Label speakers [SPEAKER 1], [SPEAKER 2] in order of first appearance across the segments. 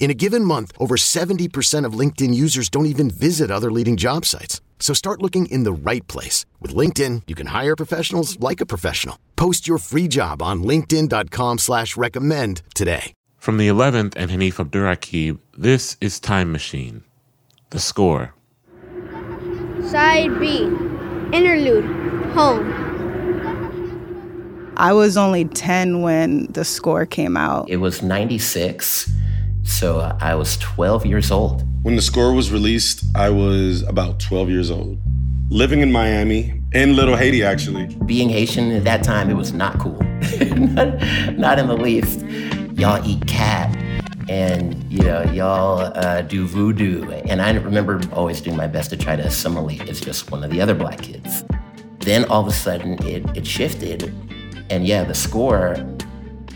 [SPEAKER 1] In a given month, over 70% of LinkedIn users don't even visit other leading job sites. So start looking in the right place. With LinkedIn, you can hire professionals like a professional. Post your free job on linkedin.com slash recommend today.
[SPEAKER 2] From the 11th and Hanif Abdurraqib, this is Time Machine. The score.
[SPEAKER 3] Side B. Interlude. Home.
[SPEAKER 4] I was only 10 when the score came out.
[SPEAKER 5] It was 96, so I was 12 years old.
[SPEAKER 6] When the score was released, I was about 12 years old. Living in Miami, in Little Haiti, actually.
[SPEAKER 5] Being Haitian at that time, it was not cool. not, not in the least. Y'all eat cat and you know y'all uh, do voodoo and i remember always doing my best to try to assimilate as just one of the other black kids then all of a sudden it, it shifted and yeah the score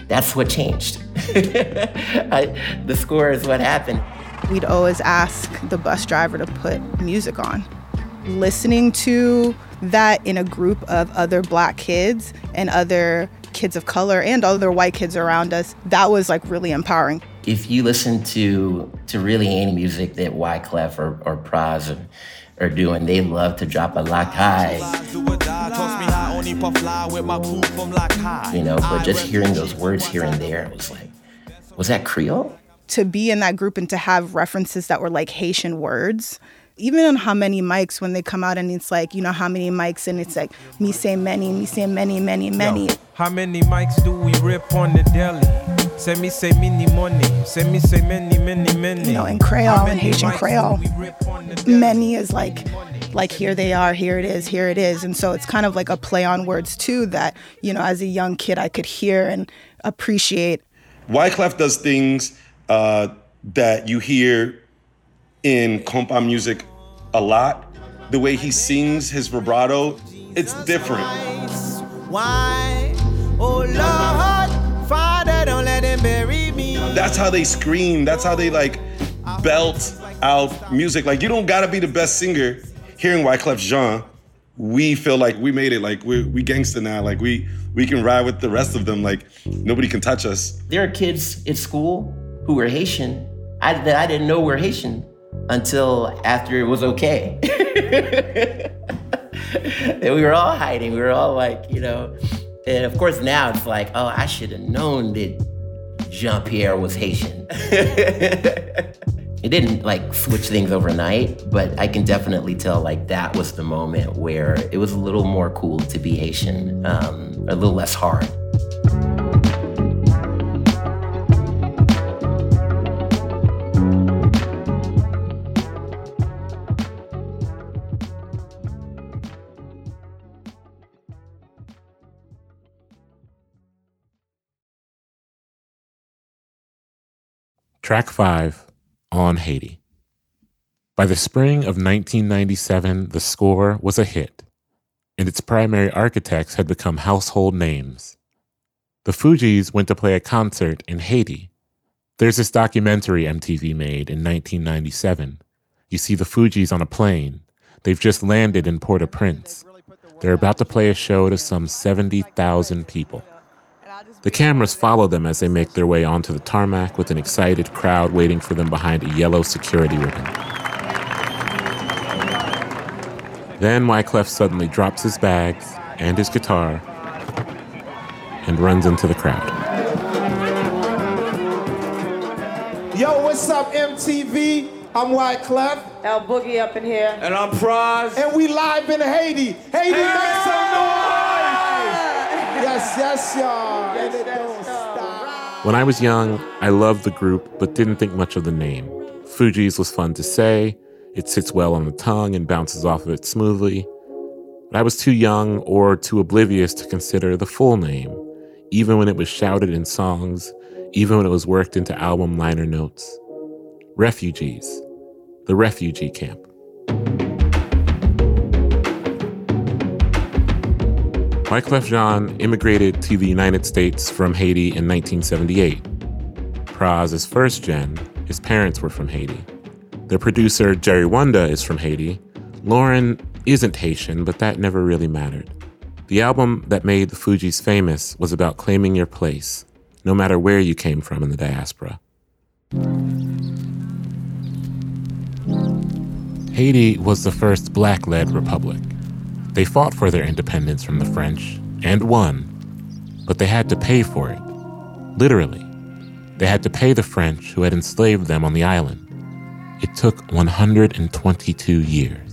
[SPEAKER 5] that's what changed I, the score is what happened
[SPEAKER 4] We'd always ask the bus driver to put music on. Listening to that in a group of other black kids and other kids of color and other white kids around us, that was like really empowering.
[SPEAKER 5] if you listen to to really any music that Wyclef or, or Praz are, are doing, they love to drop a lakai. You know, but just hearing those words here and there, it was like, was that Creole?
[SPEAKER 4] To be in that group and to have references that were like Haitian words, even on how many mics when they come out and it's like, you know, how many mics and it's like, me say many, me say many, many, many.
[SPEAKER 7] How many mics do we rip on the deli? Say me say many money. Say me say many, many, many.
[SPEAKER 4] You know, in Creole and Haitian Creole, many is like, like here they are, here it is, here it is. And so it's kind of like a play on words too that, you know, as a young kid I could hear and appreciate.
[SPEAKER 6] Wyclef does things uh, that you hear in compa music a lot. The way he sings his vibrato, it's different.
[SPEAKER 8] Why? Oh Lord, Father, don't let him bury me.
[SPEAKER 6] That's how they scream. That's how they like belt out music. Like you don't gotta be the best singer. Hearing Wyclef Jean, we feel like we made it. Like we we gangster now. Like we we can ride with the rest of them. Like nobody can touch us.
[SPEAKER 5] There are kids at school who were Haitian I, that I didn't know were Haitian until after it was okay. and we were all hiding. We were all like, you know, and of course now it's like, oh, I should have known that Jean Pierre was Haitian. it didn't like switch things overnight, but I can definitely tell like that was the moment where it was a little more cool to be Haitian, um, a little less hard.
[SPEAKER 2] Track 5 On Haiti. By the spring of 1997, the score was a hit, and its primary architects had become household names. The Fugees went to play a concert in Haiti. There's this documentary MTV made in 1997. You see the Fugees on a plane. They've just landed in Port au Prince. They're about to play a show to some 70,000 people. The cameras follow them as they make their way onto the tarmac with an excited crowd waiting for them behind a yellow security ribbon. Then Wyclef suddenly drops his bags and his guitar and runs into the crowd.
[SPEAKER 9] Yo, what's up, MTV? I'm Wyclef.
[SPEAKER 10] El Boogie up in here.
[SPEAKER 9] And I'm Praz. And we live in Haiti. Haiti, make some noise! Yes, yes, y'all.
[SPEAKER 2] When I was young, I loved the group but didn't think much of the name. Fuji's was fun to say, it sits well on the tongue and bounces off of it smoothly. But I was too young or too oblivious to consider the full name, even when it was shouted in songs, even when it was worked into album liner notes. Refugees, the refugee camp. Wyclef Jean immigrated to the United States from Haiti in 1978. Pras is first gen, his parents were from Haiti. Their producer, Jerry Wanda, is from Haiti. Lauren isn't Haitian, but that never really mattered. The album that made the Fugees famous was about claiming your place, no matter where you came from in the diaspora. Haiti was the first black led republic. They fought for their independence from the French and won, but they had to pay for it. Literally. They had to pay the French who had enslaved them on the island. It took 122 years.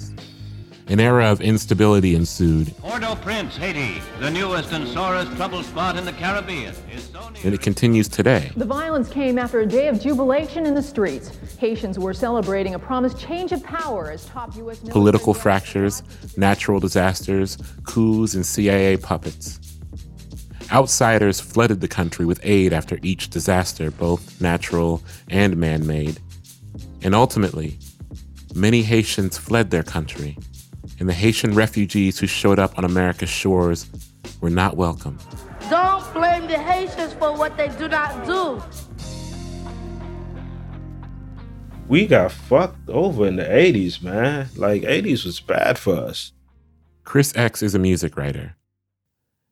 [SPEAKER 2] An era of instability ensued.
[SPEAKER 10] Port-au-Prince, Haiti, the newest and sorest trouble spot in the Caribbean, is so near.
[SPEAKER 2] And it continues today.
[SPEAKER 11] The violence came after a day of jubilation in the streets. Haitians were celebrating a promised change of power as top U.S.
[SPEAKER 2] Political fractures, natural disasters, coups, and CIA puppets. Outsiders flooded the country with aid after each disaster, both natural and man made. And ultimately, many Haitians fled their country, and the Haitian refugees who showed up on America's shores were not welcome.
[SPEAKER 12] Don't blame the Haitians for what they do not do.
[SPEAKER 13] We got fucked over in the 80s, man. Like, 80s was bad for us.
[SPEAKER 2] Chris X is a music writer.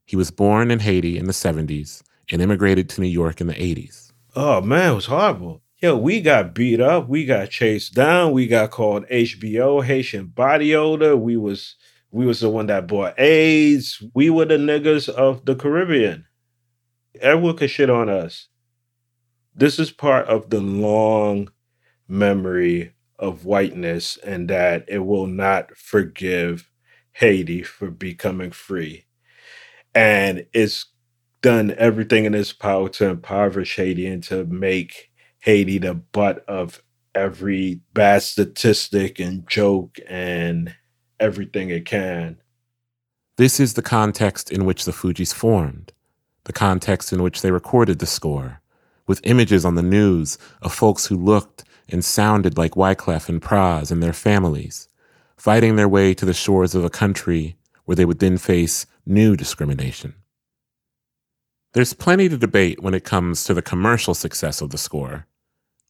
[SPEAKER 2] He was born in Haiti in the 70s and immigrated to New York in the 80s.
[SPEAKER 13] Oh, man, it was horrible. Yo, we got beat up. We got chased down. We got called HBO, Haitian body odor. We was we was the one that bought AIDS. We were the niggas of the Caribbean. Everyone could shit on us. This is part of the long memory of whiteness and that it will not forgive Haiti for becoming free. And it's done everything in its power to impoverish Haiti and to make Haiti the butt of every bad statistic and joke and everything it can.
[SPEAKER 2] This is the context in which the Fugees formed, the context in which they recorded the score, with images on the news of folks who looked and sounded like Wyclef and Pras and their families, fighting their way to the shores of a country where they would then face new discrimination. There's plenty to debate when it comes to the commercial success of the score.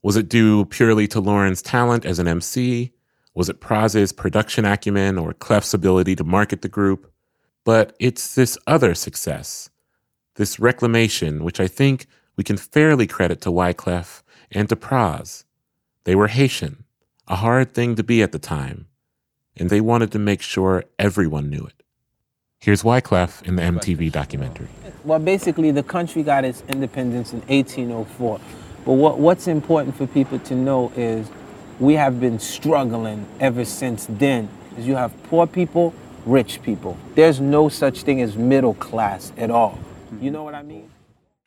[SPEAKER 2] Was it due purely to Lauryn's talent as an MC? Was it Pras's production acumen or Clef's ability to market the group? But it's this other success, this reclamation, which I think we can fairly credit to Wyclef and to Pras. They were Haitian, a hard thing to be at the time, and they wanted to make sure everyone knew it. Here's Wyclef in the MTV documentary.
[SPEAKER 14] Well, basically, the country got its independence in 1804. But what, what's important for people to know is we have been struggling ever since then. Is you have poor people, rich people. There's no such thing as middle class at all. You know what I mean?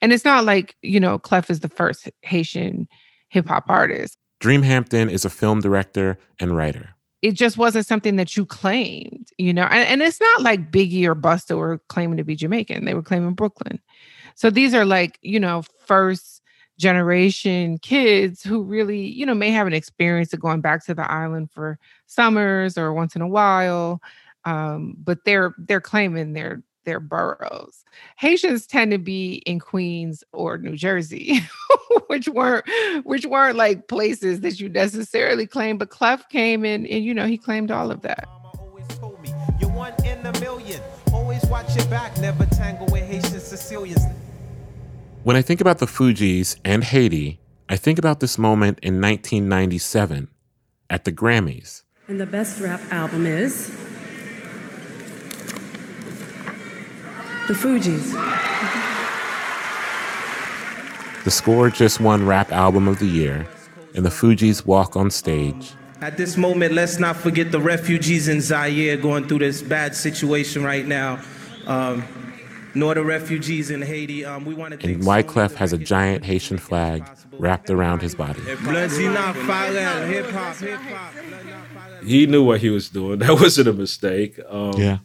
[SPEAKER 15] And it's not like, you know, Clef is the first Haitian hip hop artist.
[SPEAKER 2] Dream Hampton is a film director and writer.
[SPEAKER 15] It just wasn't something that you claimed, you know. And, and it's not like Biggie or Busta were claiming to be Jamaican. They were claiming Brooklyn. So these are like, you know, first generation kids who really, you know, may have an experience of going back to the island for summers or once in a while. Um, but they're they're claiming their their boroughs. Haitians tend to be in Queens or New Jersey, which weren't which weren't like places that you necessarily claim. But Clef came in and you know he claimed all of that.
[SPEAKER 8] Watch your back, never tangle with Haitian Sicilians.
[SPEAKER 2] When I think about the Fugees and Haiti, I think about this moment in 1997 at the Grammys.
[SPEAKER 16] And the best rap album is The Fugees.
[SPEAKER 2] The score just won Rap Album of the Year, and the Fugees walk on stage.
[SPEAKER 8] At this moment, let's not forget the refugees in Zaire going through this bad situation right now. Um, nor the refugees in Haiti. Um, we want to
[SPEAKER 2] And Wyclef has a giant Haitian flag wrapped around his body.
[SPEAKER 13] He knew what he was doing. That wasn't a mistake. Um,
[SPEAKER 2] Yeah.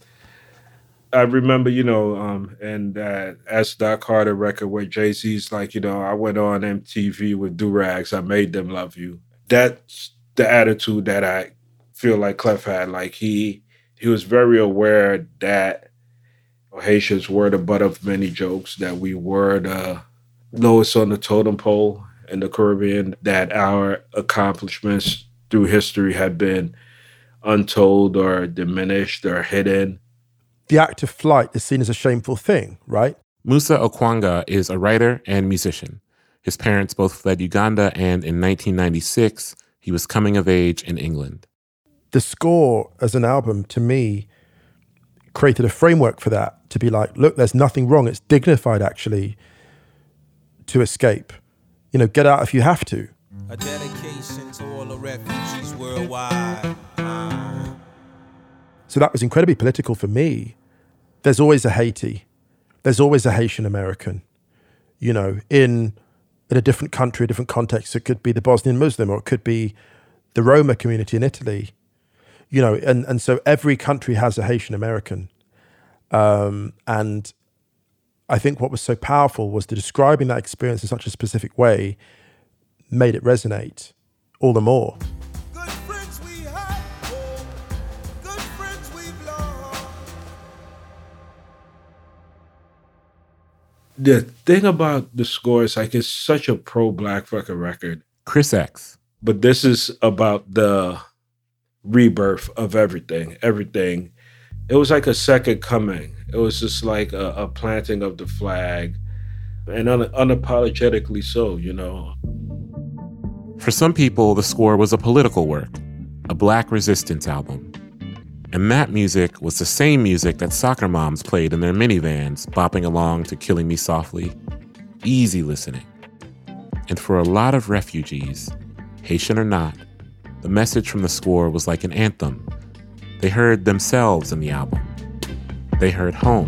[SPEAKER 13] I remember, you know, um, and that as Doc Carter record where Jay Z's like, you know, I went on MTV with do rags. I made them love you. That's the attitude that I feel like Clef had. Like he he was very aware that Haitians were the butt of many jokes, that we were the lowest on the totem pole in the Caribbean, that our accomplishments through history had been untold or diminished or hidden.
[SPEAKER 17] The act of flight is seen as a shameful thing, right?
[SPEAKER 2] Musa Okwanga is a writer and musician. His parents both fled Uganda, and in 1996, he was coming of age in England.
[SPEAKER 17] The score as an album, to me, created a framework for that to be like, look, there's nothing wrong. It's dignified, actually, to escape. You know, get out if you have to.
[SPEAKER 8] A dedication to all the refugees worldwide. Uh,
[SPEAKER 17] So that was incredibly political for me. There's always a Haiti. There's always a Haitian American. You know, in in a different country, a different context. It could be the Bosnian Muslim, or it could be the Roma community in Italy. You know, and and so every country has a Haitian American. Um, and I think what was so powerful was the describing that experience in such a specific way made it resonate all the more.
[SPEAKER 13] The thing about the score is like it's such a pro black fucking record.
[SPEAKER 2] Chris X.
[SPEAKER 13] But this is about the rebirth of everything. Everything. It was like a second coming. It was just like a, a planting of the flag. And un- unapologetically so, you know.
[SPEAKER 2] For some people, the score was a political work, a black resistance album. And that music was the same music that soccer moms played in their minivans, bopping along to Killing Me Softly. Easy listening. And for a lot of refugees, Haitian or not, the message from the score was like an anthem. They heard themselves in the album. They heard home.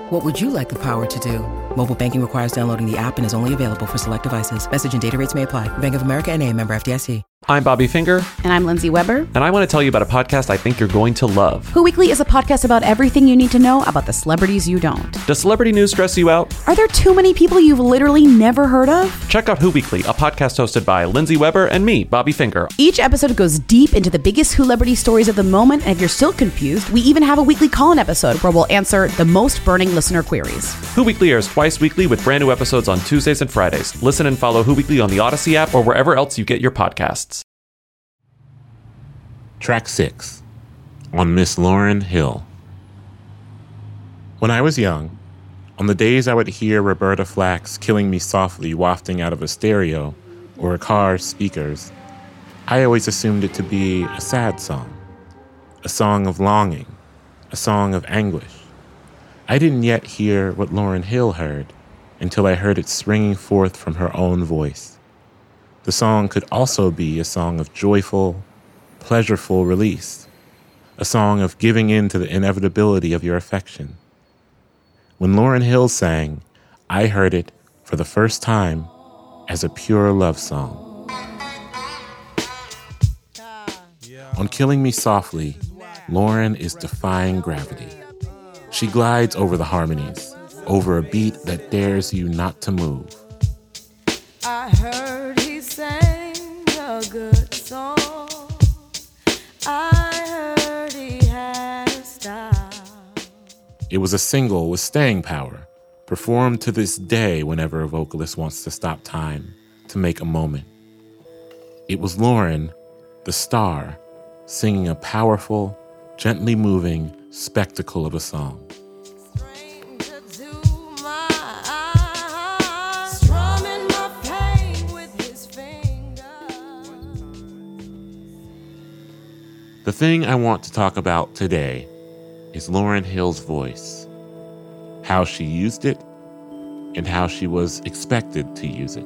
[SPEAKER 18] What would you like the power to do? Mobile banking requires downloading the app and is only available for select devices. Message and data rates may apply. Bank of America and a member FDIC.
[SPEAKER 19] I'm Bobby Finger.
[SPEAKER 20] And I'm Lindsay Weber.
[SPEAKER 19] And I want to tell you about a podcast I think you're going to love.
[SPEAKER 20] Who Weekly is a podcast about everything you need to know about the celebrities you don't.
[SPEAKER 19] Does celebrity news stress you out?
[SPEAKER 20] Are there too many people you've literally never heard of?
[SPEAKER 19] Check out Who Weekly, a podcast hosted by Lindsay Weber and me, Bobby Finger.
[SPEAKER 20] Each episode goes deep into the biggest who celebrity stories of the moment, and if you're still confused, we even have a weekly call in episode where we'll answer the most burning listener queries.
[SPEAKER 19] Who Weekly airs twice weekly with brand new episodes on Tuesdays and Fridays. Listen and follow Who Weekly on the Odyssey app or wherever else you get your podcasts.
[SPEAKER 2] Track 6 on Miss Lauren Hill. When I was young, on the days I would hear Roberta Flack's Killing Me Softly wafting out of a stereo or a car's speakers, I always assumed it to be a sad song, a song of longing, a song of anguish. I didn't yet hear what Lauren Hill heard until I heard it springing forth from her own voice. The song could also be a song of joyful, pleasureful release, a song of giving in to the inevitability of your affection. When Lauren Hill sang, I heard it for the first time as a pure love song. On Killing Me Softly, Lauren is defying gravity. She glides over the harmonies, over a beat that dares you not to move.
[SPEAKER 21] I heard he sang a good song. I heard he had style.
[SPEAKER 2] It was a single with staying power, performed to this day whenever a vocalist wants to stop time to make a moment. It was Lauren, the star, singing a powerful, gently moving spectacle of a song. The thing I want to talk about today is Lauryn Hill's voice, how she used it, and how she was expected to use it.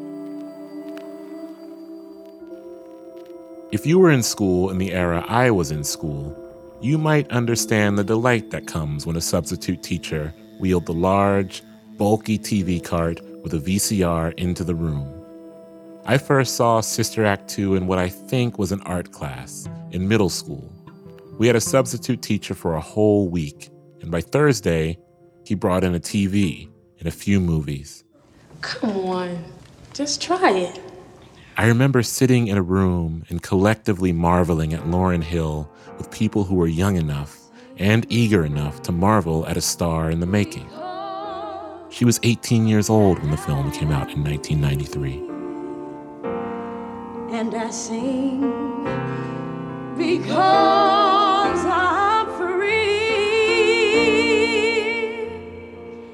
[SPEAKER 2] If you were in school in the era I was in school, you might understand the delight that comes when a substitute teacher wheeled the large, bulky TV cart with a VCR into the room. I first saw Sister Act 2 in what I think was an art class in middle school. We had a substitute teacher for a whole week, and by Thursday, he brought in a TV and a few movies.
[SPEAKER 22] Come on, just try it.
[SPEAKER 2] I remember sitting in a room and collectively marveling at Lauryn Hill with people who were young enough and eager enough to marvel at a star in the making. She was 18 years old when the film came out in 1993.
[SPEAKER 21] And I sing because I'm free.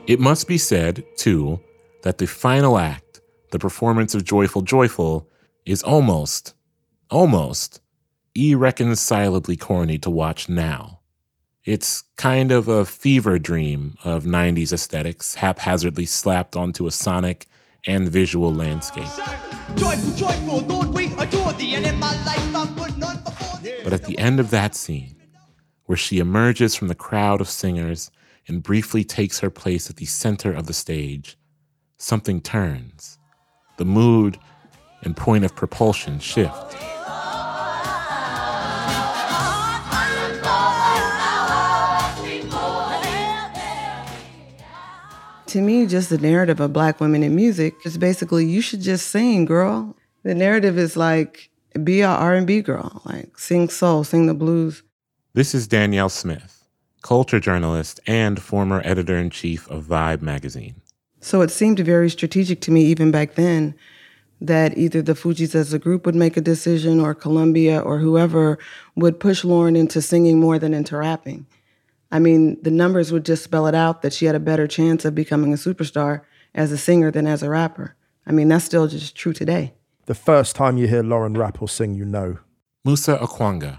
[SPEAKER 2] It must be said, too, that the final act, the performance of Joyful Joyful, is almost, almost irreconcilably corny to watch now. It's kind of a fever dream of 90s aesthetics, haphazardly slapped onto a sonic and visual landscape.
[SPEAKER 8] Joyful, joyful, Lord, we adore thee, and in my life I put none before thee.
[SPEAKER 2] But at the end of that scene, where she emerges from the crowd of singers and briefly takes her place at the center of the stage, something turns. The mood and point of propulsion shift.
[SPEAKER 23] To me, just the narrative of black women in music is basically you should just sing, girl. The narrative is like be a R&B girl, like sing soul, sing the blues.
[SPEAKER 2] This is Danielle Smith, culture journalist and former editor in chief of Vibe magazine.
[SPEAKER 23] So it seemed very strategic to me even back then that either the Fugees as a group would make a decision or Columbia or whoever would push Lauren into singing more than into rapping. I mean, the numbers would just spell it out that she had a better chance of becoming a superstar as a singer than as a rapper. I mean, that's still just true today.
[SPEAKER 17] The first time you hear Lauren rap or sing, you know.
[SPEAKER 2] Musa Okwanga,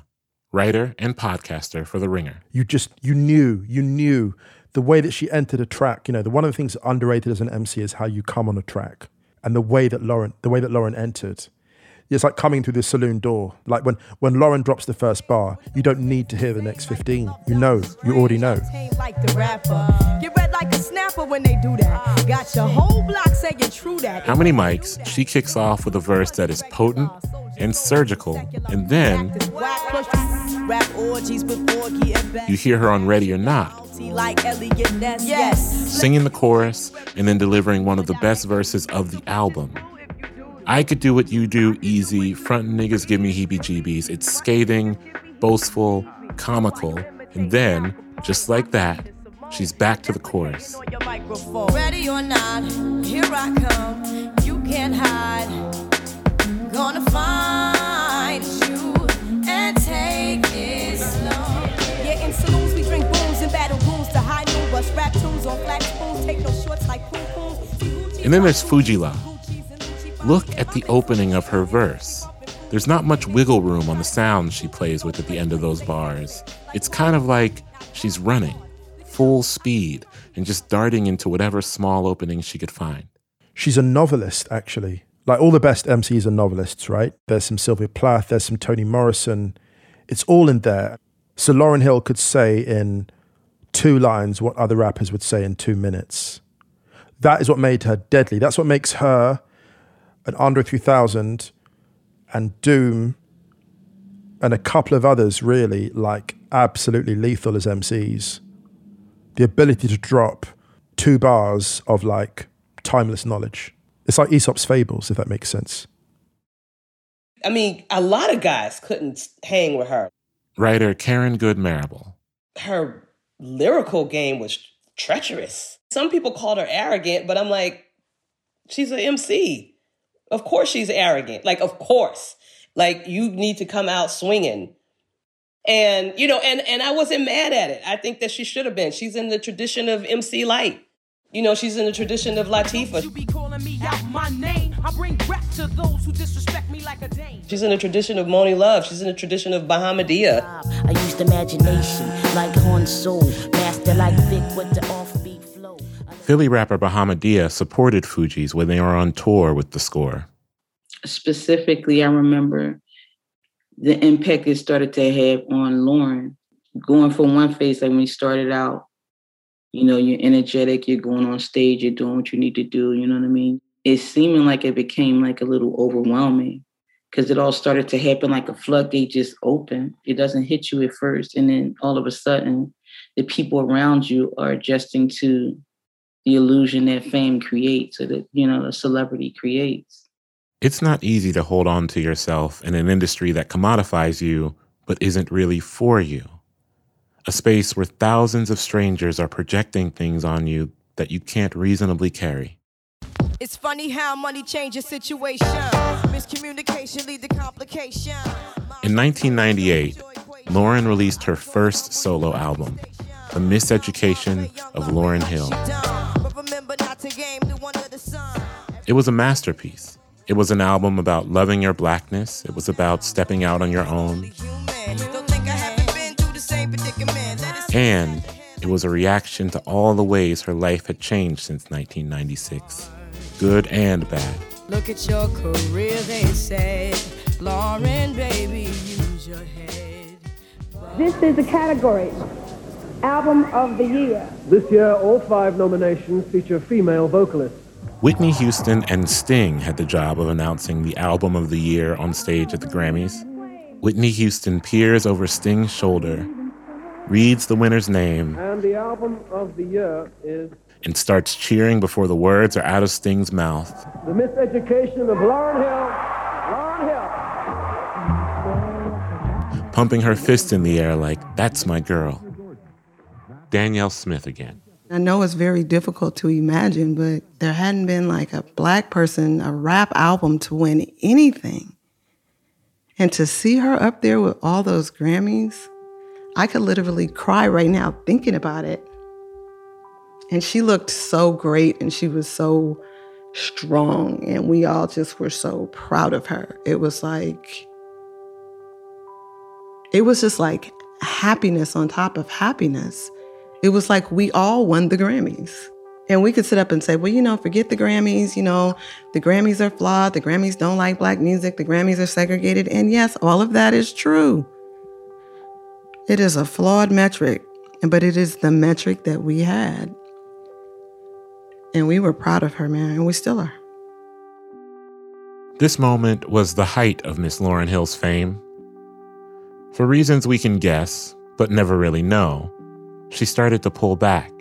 [SPEAKER 2] writer and podcaster for The Ringer.
[SPEAKER 17] You just, you knew, you knew the way that she entered a track. You know, the, one of the things underrated as an MC is how you come on a track. And the way that Lauren, the way that Lauren entered, it's like coming through the saloon door. Like when when Lauren drops the first bar, you don't need to hear the next 15. You know, you already know.
[SPEAKER 21] Like the rapper. Get red like a snapper when they do that. Got your whole block saying true that.
[SPEAKER 2] How many mics? She kicks off with a verse that is potent and surgical, and then
[SPEAKER 21] Rap orgies with Borgie and Beck.
[SPEAKER 2] you hear her on Ready or Not,
[SPEAKER 21] Like Elliot Ness. Yes.
[SPEAKER 2] singing the chorus and then delivering one of the best verses of the album. I could do what you do easy, front niggas give me heebie jeebies. It's scathing, boastful, comical, and then, just like that, she's back to the chorus.
[SPEAKER 21] Ready or not, here I come. You can't hide. Gonna find you and take it slow. Yeah, and battle goons to high noon. Bust rap tunes on flat spoons. Take no shorts like poom pooms.
[SPEAKER 2] And then there's Fujila. Look at the opening of her verse. There's not much wiggle room on the sound she plays with at the end of those bars. It's kind of like she's running, full speed, and just darting into whatever small opening she could find.
[SPEAKER 17] She's a novelist, actually. Like all the best MCs are novelists, right? There's some Sylvia Plath, there's some Toni Morrison. It's all in there. So Lauren Hill could say in two lines what other rappers would say in two minutes. That is what made her deadly. That's what makes her an Andre 3000 and Doom and a couple of others really like absolutely lethal as MCs. The ability to drop two bars of like timeless knowledge. It's like Aesop's fables, if that makes sense.
[SPEAKER 24] I mean, a lot of guys couldn't hang with her.
[SPEAKER 2] Writer Karen Good Marable.
[SPEAKER 24] Her lyrical game was treacherous. Some people called her arrogant, but I'm like, she's an MC. Of course she's arrogant. Like, of course. Like, you need to come out swinging. And, you know, and, and I wasn't mad at it. I think that she should have been. She's in the tradition of MC Light. You know, she's in the tradition of Latifah. She's in the tradition of Monie Love. She's in the tradition of Bahamadia.
[SPEAKER 25] I used imagination like horn soul, master like Vic with the offbeat flow.
[SPEAKER 2] Philly rapper Bahamadia supported Fuji's when they were on tour with the score.
[SPEAKER 26] Specifically, I remember the impact it started to have on Lauren. Going from one phase, like when he started out, you know, you're energetic, you're going on stage, you're doing what you need to do, you know what I mean? It's seeming like it became like a little overwhelming because it all started to happen like a floodgate just open. It doesn't hit you at first. And then all of a sudden, the people around you are adjusting to the illusion that fame creates or that, you know, a celebrity creates.
[SPEAKER 2] It's not easy to hold on to yourself in an industry that commodifies you but isn't really for you a space where thousands of strangers are projecting things on you that you can't reasonably carry.
[SPEAKER 21] It's funny how money changes situation. Miscommunication lead to complication.
[SPEAKER 2] In 1998, Lauryn released her first solo album, The Miseducation of Lauryn Hill. It was a masterpiece. It was an album about loving your blackness. It was about stepping out on your own. And it was a reaction to all the ways her life had changed since 1996, good and bad.
[SPEAKER 21] Look at your career, they say. Lauren, baby, use your head.
[SPEAKER 12] This is the category Album of the Year.
[SPEAKER 27] This year, all five nominations feature female vocalists.
[SPEAKER 2] Whitney Houston and Sting had the job of announcing the Album of the Year on stage at the Grammys. Whitney Houston peers over Sting's shoulder reads the winner's name,
[SPEAKER 27] and the album of the year is
[SPEAKER 2] and starts cheering before the words are out of Sting's mouth.
[SPEAKER 27] The Miseducation of Lauryn Hill. Lauryn
[SPEAKER 2] Hill. Pumping her fist in the air like, that's my girl. Danielle Smith again.
[SPEAKER 23] I know it's very difficult to imagine, but there hadn't been like a black person, a rap album to win anything. And to see her up there with all those Grammys, I could literally cry right now thinking about it. And she looked so great and she was so strong. And we all just were so proud of her. It was like, it was just like happiness on top of happiness. It was like we all won the Grammys. And we could sit up and say, well, you know, forget the Grammys. You know, the Grammys are flawed. The Grammys don't like black music. The Grammys are segregated. And yes, all of that is true. It is a flawed metric, but it is the metric that we had. And we were proud of her, man, and we still are.
[SPEAKER 2] This moment was the height of Miss Lauren Hill's fame. For reasons we can guess, but never really know, she started to pull back.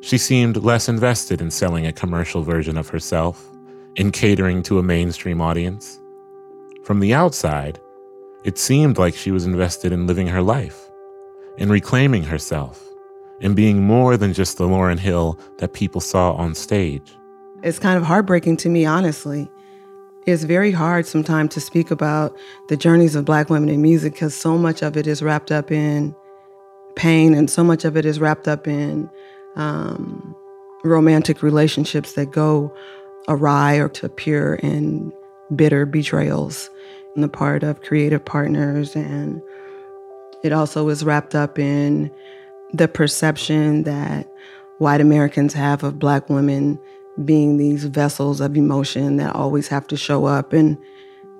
[SPEAKER 2] She seemed less invested in selling a commercial version of herself, in catering to a mainstream audience. From the outside, it seemed like she was invested in living her life in reclaiming herself and being more than just the Lauren Hill that people saw on stage.
[SPEAKER 23] It's kind of heartbreaking to me, honestly. It's very hard sometimes to speak about the journeys of Black women in music because so much of it is wrapped up in pain and so much of it is wrapped up in um, romantic relationships that go awry or to pure and bitter betrayals on the part of creative partners and it also is wrapped up in the perception that white Americans have of black women being these vessels of emotion that always have to show up and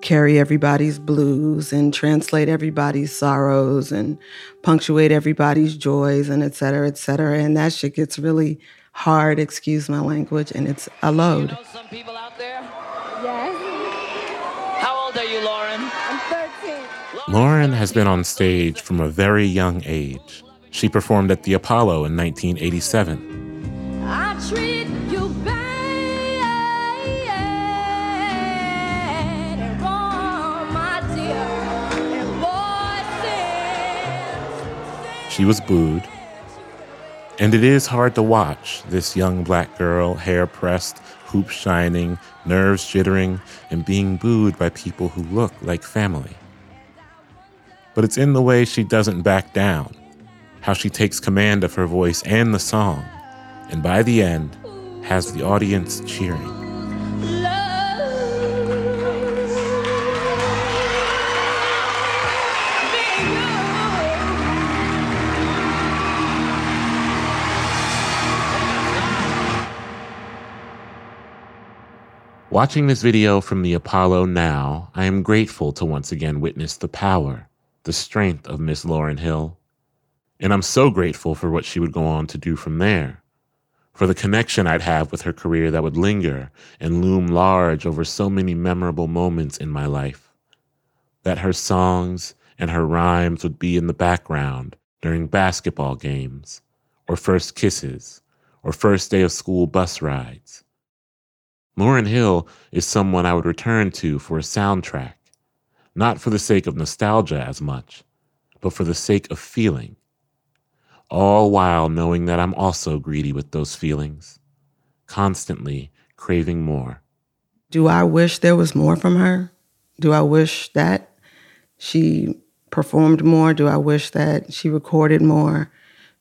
[SPEAKER 23] carry everybody's blues and translate everybody's sorrows and punctuate everybody's joys and et cetera, et cetera. And that shit gets really hard, excuse my language, and it's a load.
[SPEAKER 28] Yes. How old are you, Lauren? I'm 13.
[SPEAKER 2] Lauren has been on stage from a very young age. She performed at the Apollo in 1987.
[SPEAKER 21] I treat you bad wrong, dear. And.
[SPEAKER 2] She was booed. And it is hard to watch this young black girl, hair pressed, hoops shining, nerves jittering, and being booed by people who look like family. But it's in the way she doesn't back down, how she takes command of her voice and the song, and by the end, has the audience cheering. Watching this video from the Apollo now, I am grateful to once again witness the power, the strength of Miss Lauren Hill. And I'm so grateful for what she would go on to do from there, for the connection I'd have with her career that would linger and loom large over so many memorable moments in my life. That her songs and her rhymes would be in the background during basketball games, or first kisses, or first day of school bus rides. Lauren Hill is someone I would return to for a soundtrack, not for the sake of nostalgia as much, but for the sake of feeling. All while knowing that I'm also greedy with those feelings, constantly craving more.
[SPEAKER 23] Do I wish there was more from her? Do I wish that she performed more? Do I wish that she recorded more?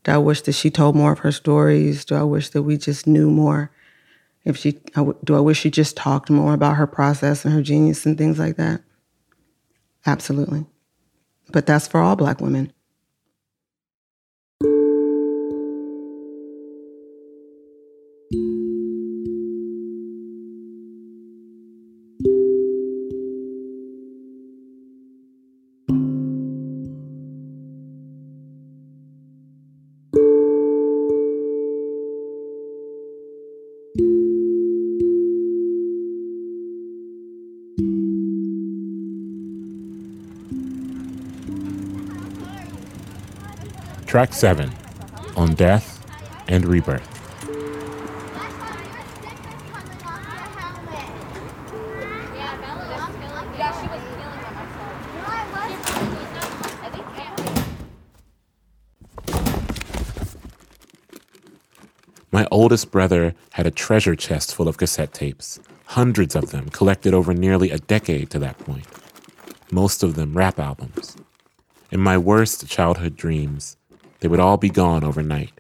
[SPEAKER 23] Do I wish that she told more of her stories? Do I wish that we just knew more? If she, do I wish she just talked more about her process and her genius and things like that? Absolutely. But that's for all Black women.
[SPEAKER 2] Track 7 on Death and Rebirth. My oldest brother had a treasure chest full of cassette tapes, hundreds of them collected over nearly a decade to that point. Most of them rap albums. In my worst childhood dreams, they would all be gone overnight.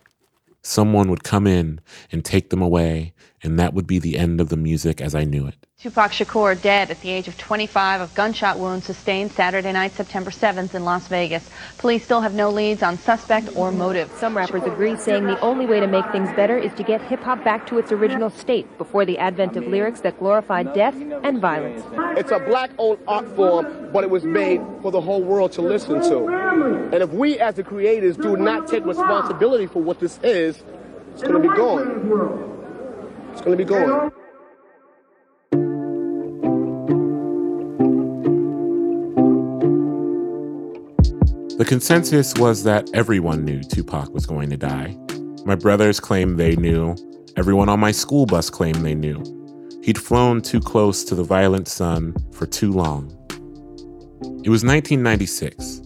[SPEAKER 2] Someone would come in and take them away, and that would be the end of the music as I knew it.
[SPEAKER 29] Tupac Shakur dead at the age of 25 of gunshot wounds sustained Saturday night, September 7th in Las Vegas. Police still have no leads on suspect or motive.
[SPEAKER 30] Some rappers agree, saying the only way to make things better is to get hip hop back to its original state before the advent of lyrics that glorify death and violence.
[SPEAKER 31] It's a black owned art form, but it was made for the whole world to listen to. And if we as the creators do not take responsibility for what this is, it's going to be gone. It's going to be gone.
[SPEAKER 2] The consensus was that everyone knew Tupac was going to die. My brothers claimed they knew. Everyone on my school bus claimed they knew. He'd flown too close to the violent sun for too long. It was 1996.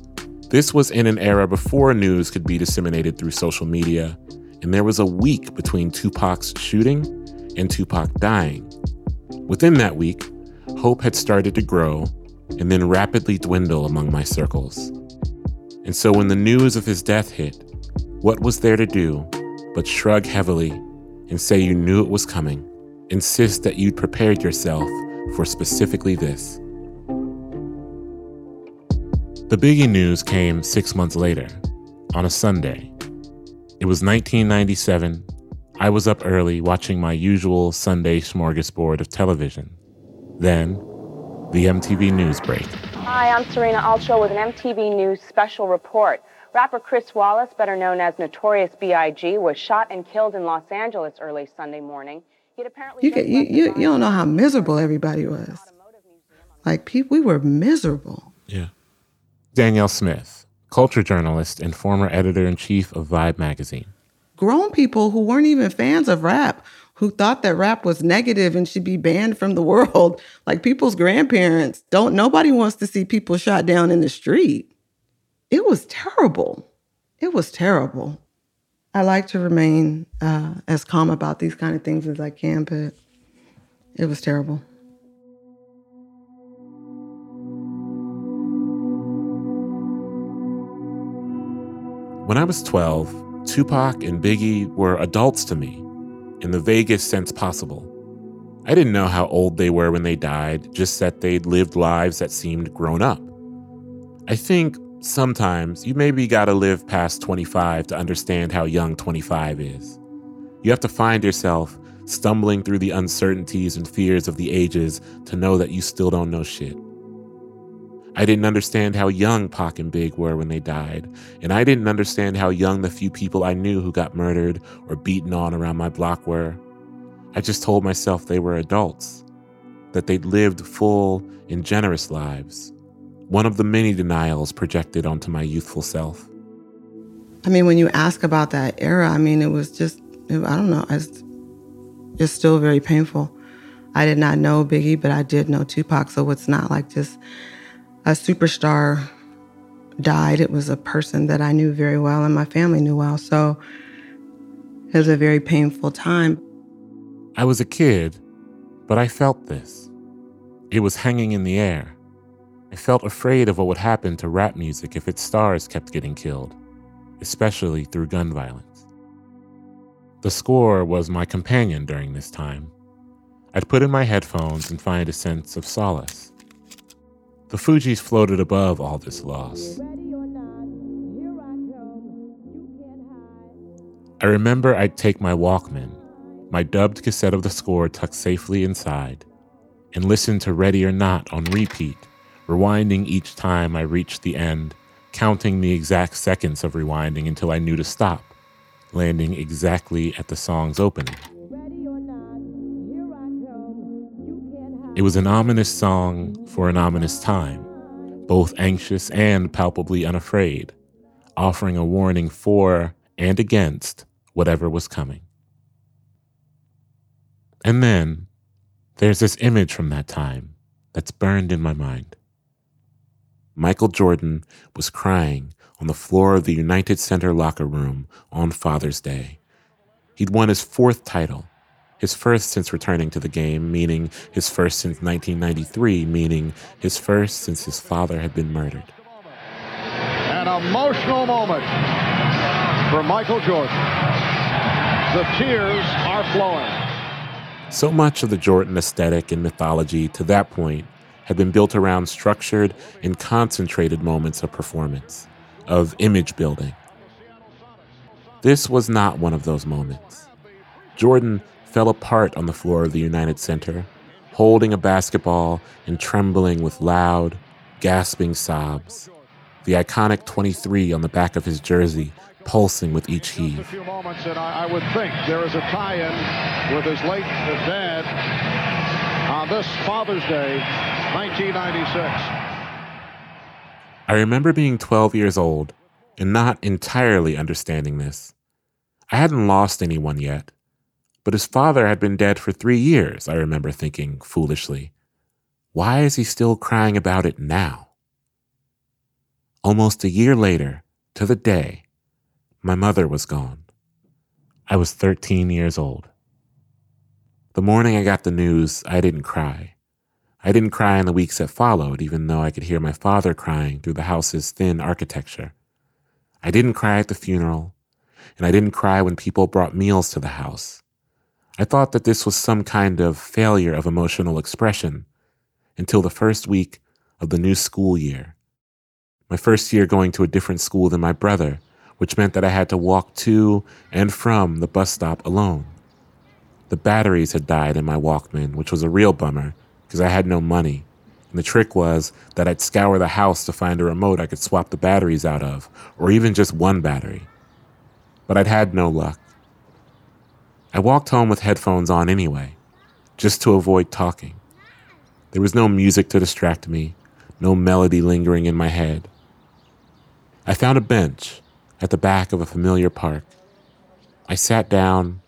[SPEAKER 2] This was in an era before news could be disseminated through social media, and there was a week between Tupac's shooting and Tupac dying. Within that week, hope had started to grow and then rapidly dwindle among my circles. And so when the news of his death hit, what was there to do but shrug heavily and say you knew it was coming, insist that you'd prepared yourself for specifically this? The Biggie news came six months later, on a Sunday. It was 1997. I was up early watching my usual Sunday smorgasbord of television. Then, the MTV news break.
[SPEAKER 29] Hi, I'm Serena Alcho with an MTV News special report. Rapper Chris Wallace, better known as Notorious B.I.G., was shot and killed in Los Angeles early Sunday morning. He'd apparently
[SPEAKER 23] You, get, you, you, you don't know how miserable everybody was. Like, people, we were miserable.
[SPEAKER 2] Yeah. Danielle Smith, culture journalist and former editor in chief of Vibe magazine.
[SPEAKER 23] Grown people who weren't even fans of rap, who thought that rap was negative and should be banned from the world. Like people's grandparents don't, nobody wants to see people shot down in the street. It was terrible. It was terrible. I like to remain uh, as calm about these kind of things as I can, but it was terrible.
[SPEAKER 2] When I was 12, Tupac and Biggie were adults to me, in the vaguest sense possible. I didn't know how old they were when they died, just that they'd lived lives that seemed grown up. I think sometimes you maybe gotta live past 25 to understand how young 25 is. You have to find yourself stumbling through the uncertainties and fears of the ages to know that you still don't know shit. I didn't understand how young Pac and Big were when they died, and I didn't understand how young the few people I knew who got murdered or beaten on around my block were. I just told myself they were adults, that they'd lived full and generous lives, one of the many denials projected onto my youthful self.
[SPEAKER 23] I mean, when you ask about that era, I mean, it was just, I don't know, it's, it's still very painful. I did not know Biggie, but I did know Tupac, so it's not like just a superstar died. It was a person that I knew very well and my family knew well. So it was a very painful time.
[SPEAKER 2] I was a kid, but I felt this. It was hanging in the air. I felt afraid of what would happen to rap music if its stars kept getting killed, especially through gun violence. The score was my companion during this time. I'd put in my headphones and find a sense of solace. The Fugees floated above all this loss. I remember I'd take my Walkman, my dubbed cassette of the score tucked safely inside, and listen to Ready or Not on repeat, rewinding each time I reached the end, counting the exact seconds of rewinding until I knew to stop, landing exactly at the song's opening. It was an ominous song for an ominous time, both anxious and palpably unafraid, offering a warning for and against whatever was coming. And then there's this image from that time that's burned in my mind. Michael Jordan was crying on the floor of the United Center locker room on Father's Day. He'd won his fourth title his first since returning to the game, meaning his first since 1993, meaning his first since his father had been murdered.
[SPEAKER 32] An emotional moment for Michael Jordan. The tears are flowing.
[SPEAKER 2] So much of the Jordan aesthetic and mythology to that point had been built around structured and concentrated moments of performance, of image building. This was not one of those moments. Jordan fell apart on the floor of the United Center, holding a basketball and trembling with loud, gasping sobs. The iconic 23 on the back of his jersey pulsing with each heave.
[SPEAKER 32] A few moments, and I, I would think there is a tie-in with his late dad on this Father's Day, 1996.
[SPEAKER 2] I remember being 12 years old and not entirely understanding this. I hadn't lost anyone yet, but his father had been dead for three years, I remember thinking foolishly. Why is he still crying about it now? Almost a year later, to the day, my mother was gone. I was 13 years old. The morning I got the news, I didn't cry. I didn't cry in the weeks that followed, even though I could hear my father crying through the house's thin architecture. I didn't cry at the funeral, and I didn't cry when people brought meals to the house. I thought that this was some kind of failure of emotional expression until the first week of the new school year. My first year going to a different school than my brother, which meant that I had to walk to and from the bus stop alone. The batteries had died in my Walkman, which was a real bummer because I had no money, And the trick was that I'd scour the house to find a remote I could swap the batteries out of, or even just one battery. But I'd had no luck. I walked home with headphones on anyway, just to avoid talking. There was no music to distract me, no melody lingering in my head. I found a bench at the back of a familiar park. I sat down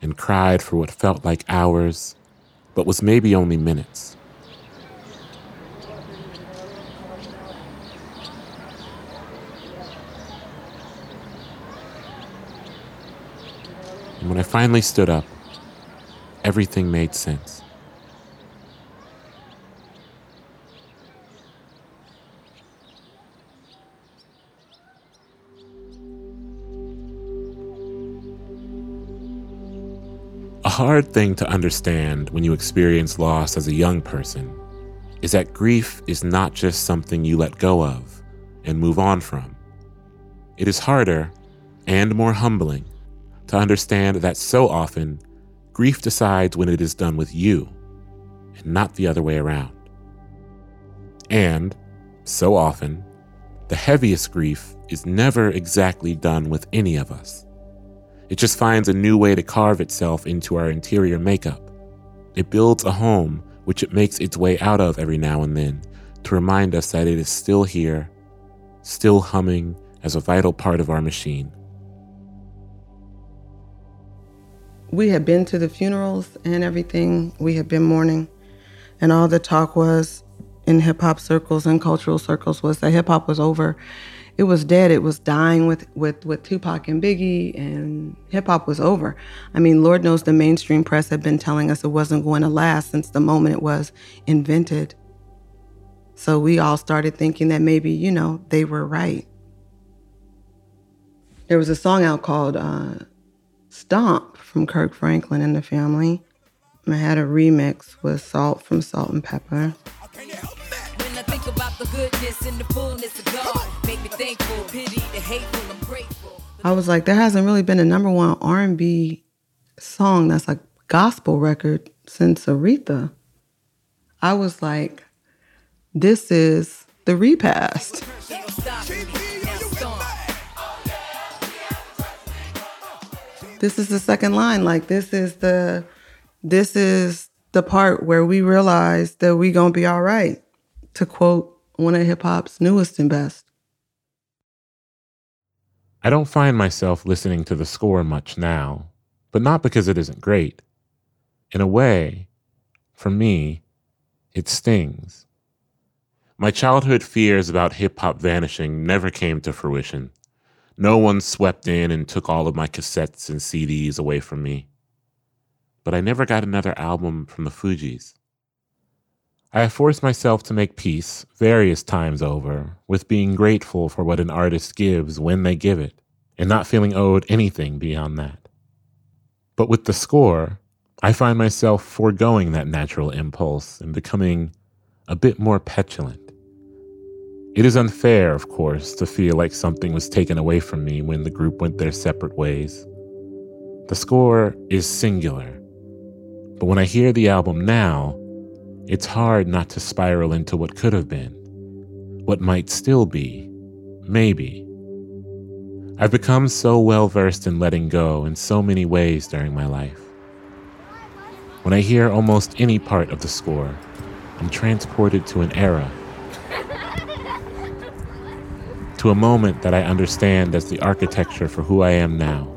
[SPEAKER 2] and cried for what felt like hours, but was maybe only minutes. And when I finally stood up, everything made sense. A hard thing to understand when you experience loss as a young person is that grief is not just something you let go of and move on from. It is harder and more humbling to understand that so often grief decides when it is done with you and not the other way around. And, so often, the heaviest grief is never exactly done with any of us. It just finds a new way to carve itself into our interior makeup. It builds a home which it makes its way out of every now and then to remind us that it is still here, still humming as a vital part of our machine.
[SPEAKER 23] We had been to the funerals and everything. We had been mourning. And all the talk was in hip hop circles and cultural circles was that hip hop was over. It was dead. It was dying with, with, with Tupac and Biggie, and hip hop was over. I mean, Lord knows the mainstream press had been telling us it wasn't going to last since the moment it was invented. So we all started thinking that maybe, you know, they were right. There was a song out called uh, Stomp from Kirk Franklin and the family. I had a remix with Salt from Salt-N-Pepa. I was like, there hasn't really been a number one R&B song that's like gospel record since Aretha. I was like, this is the repast. This is the second line. Like this is the this is the part where we realize that we gonna be all right. To quote one of hip hop's newest and best.
[SPEAKER 2] I don't find myself listening to the score much now, but not because it isn't great. In a way, for me, it stings. My childhood fears about hip hop vanishing never came to fruition. No one swept in and took all of my cassettes and CDs away from me. But I never got another album from the Fugees. I have forced myself to make peace various times over with being grateful for what an artist gives when they give it, and not feeling owed anything beyond that. But with the score, I find myself foregoing that natural impulse and becoming a bit more petulant. It is unfair, of course, to feel like something was taken away from me when the group went their separate ways. The score is singular, but when I hear the album now, it's hard not to spiral into what could have been, what might still be, maybe. I've become so well versed in letting go in so many ways during my life. When I hear almost any part of the score, I'm transported to an era to a moment that I understand as the architecture for who I am now.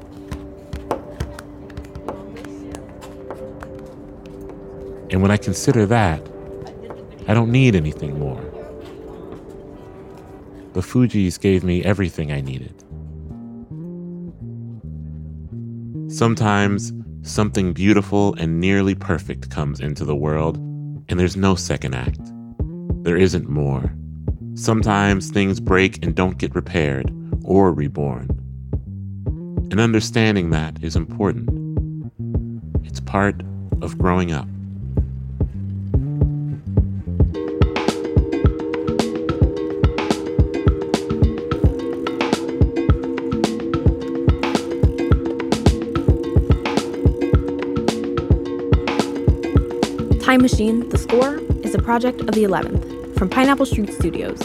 [SPEAKER 2] And when I consider that, I don't need anything more. The Fugees gave me everything I needed. Sometimes something beautiful and nearly perfect comes into the world, and there's no second act. There isn't more. Sometimes things break and don't get repaired or reborn. And understanding that is important. It's part of growing up.
[SPEAKER 33] Time Machine, the score, is a project of the 11th from Pineapple Street Studios.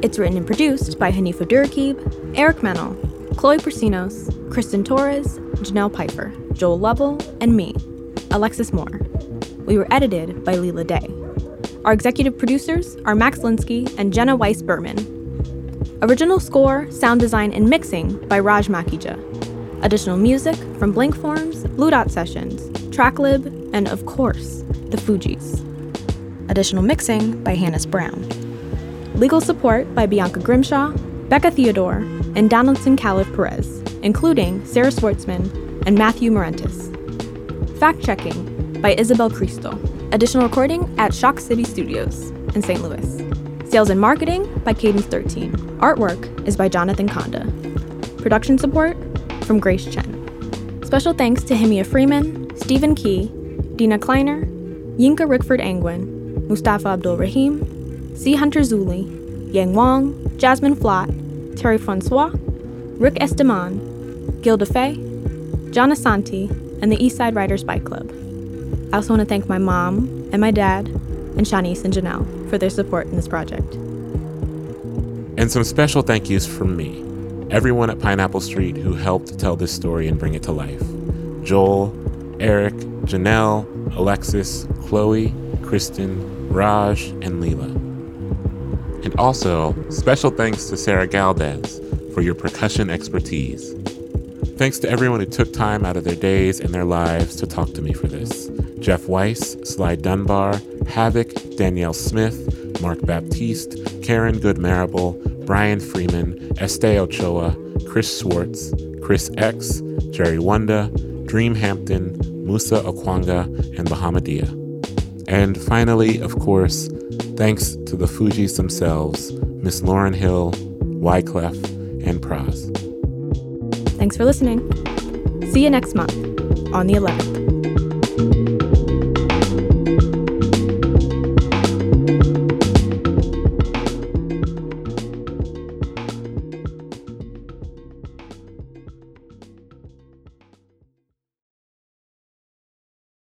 [SPEAKER 33] It's written and produced by Hanif Abdurraqib, Eric Mennel, Chloe Persinos, Kristen Torres, Janelle Piper, Joel Lovell, and me, Alexis Moore. We were edited by Leela Day. Our executive producers are Max Linsky and Jenna Weiss Berman. Original score, sound design, and mixing by Raj Makija. Additional music from Blink Forms, Blue Dot Sessions, Tracklib, and of course, the Fugees. Additional mixing by Hannes Brown. Legal support by Bianca Grimshaw, Becca Theodore, and Donaldson Callif Perez, including Sarah Schwartzman and Matthew Morentis. Fact checking by Isabel Cristo. Additional recording at Shock City Studios in St. Louis. Sales and marketing by Cadence 13. Artwork is by Jonathan Conda. Production support from Grace Chen. Special thanks to Himia Freeman, Stephen Key, Dina Kleiner, Yinka Rickford Angwin, Mustafa Abdul Rahim, C. Hunter Zuli, Yang Wang, Jasmine Flott, Terry Francois, Rick Esteman, Gilda Fay, John Asante, and the Eastside Riders Bike Club. I also want to thank my mom and my dad and Shanice and Janelle for their support in this project.
[SPEAKER 2] And some special thank yous from me, everyone at Pineapple Street who helped tell this story and bring it to life Joel, Eric, Janelle, Alexis, Chloe, Kristen, Raj, and Leela. And also, special thanks to Sarah Galdes for your percussion expertise. Thanks to everyone who took time out of their days and their lives to talk to me for this. Jeff Weiss, Sly Dunbar, Havoc, Danielle Smith, Mark Baptiste, Karen Good Marable, Brian Freeman, Este Ochoa, Chris Schwartz, Chris X, Jerry Wonda, Dream Hampton, Musa Okwanga, and Bahamadia. And finally, of course, thanks to the Fugees themselves, Miss Lauryn Hill, Wyclef, and Pras.
[SPEAKER 33] Thanks for listening. See you next month on the 11th.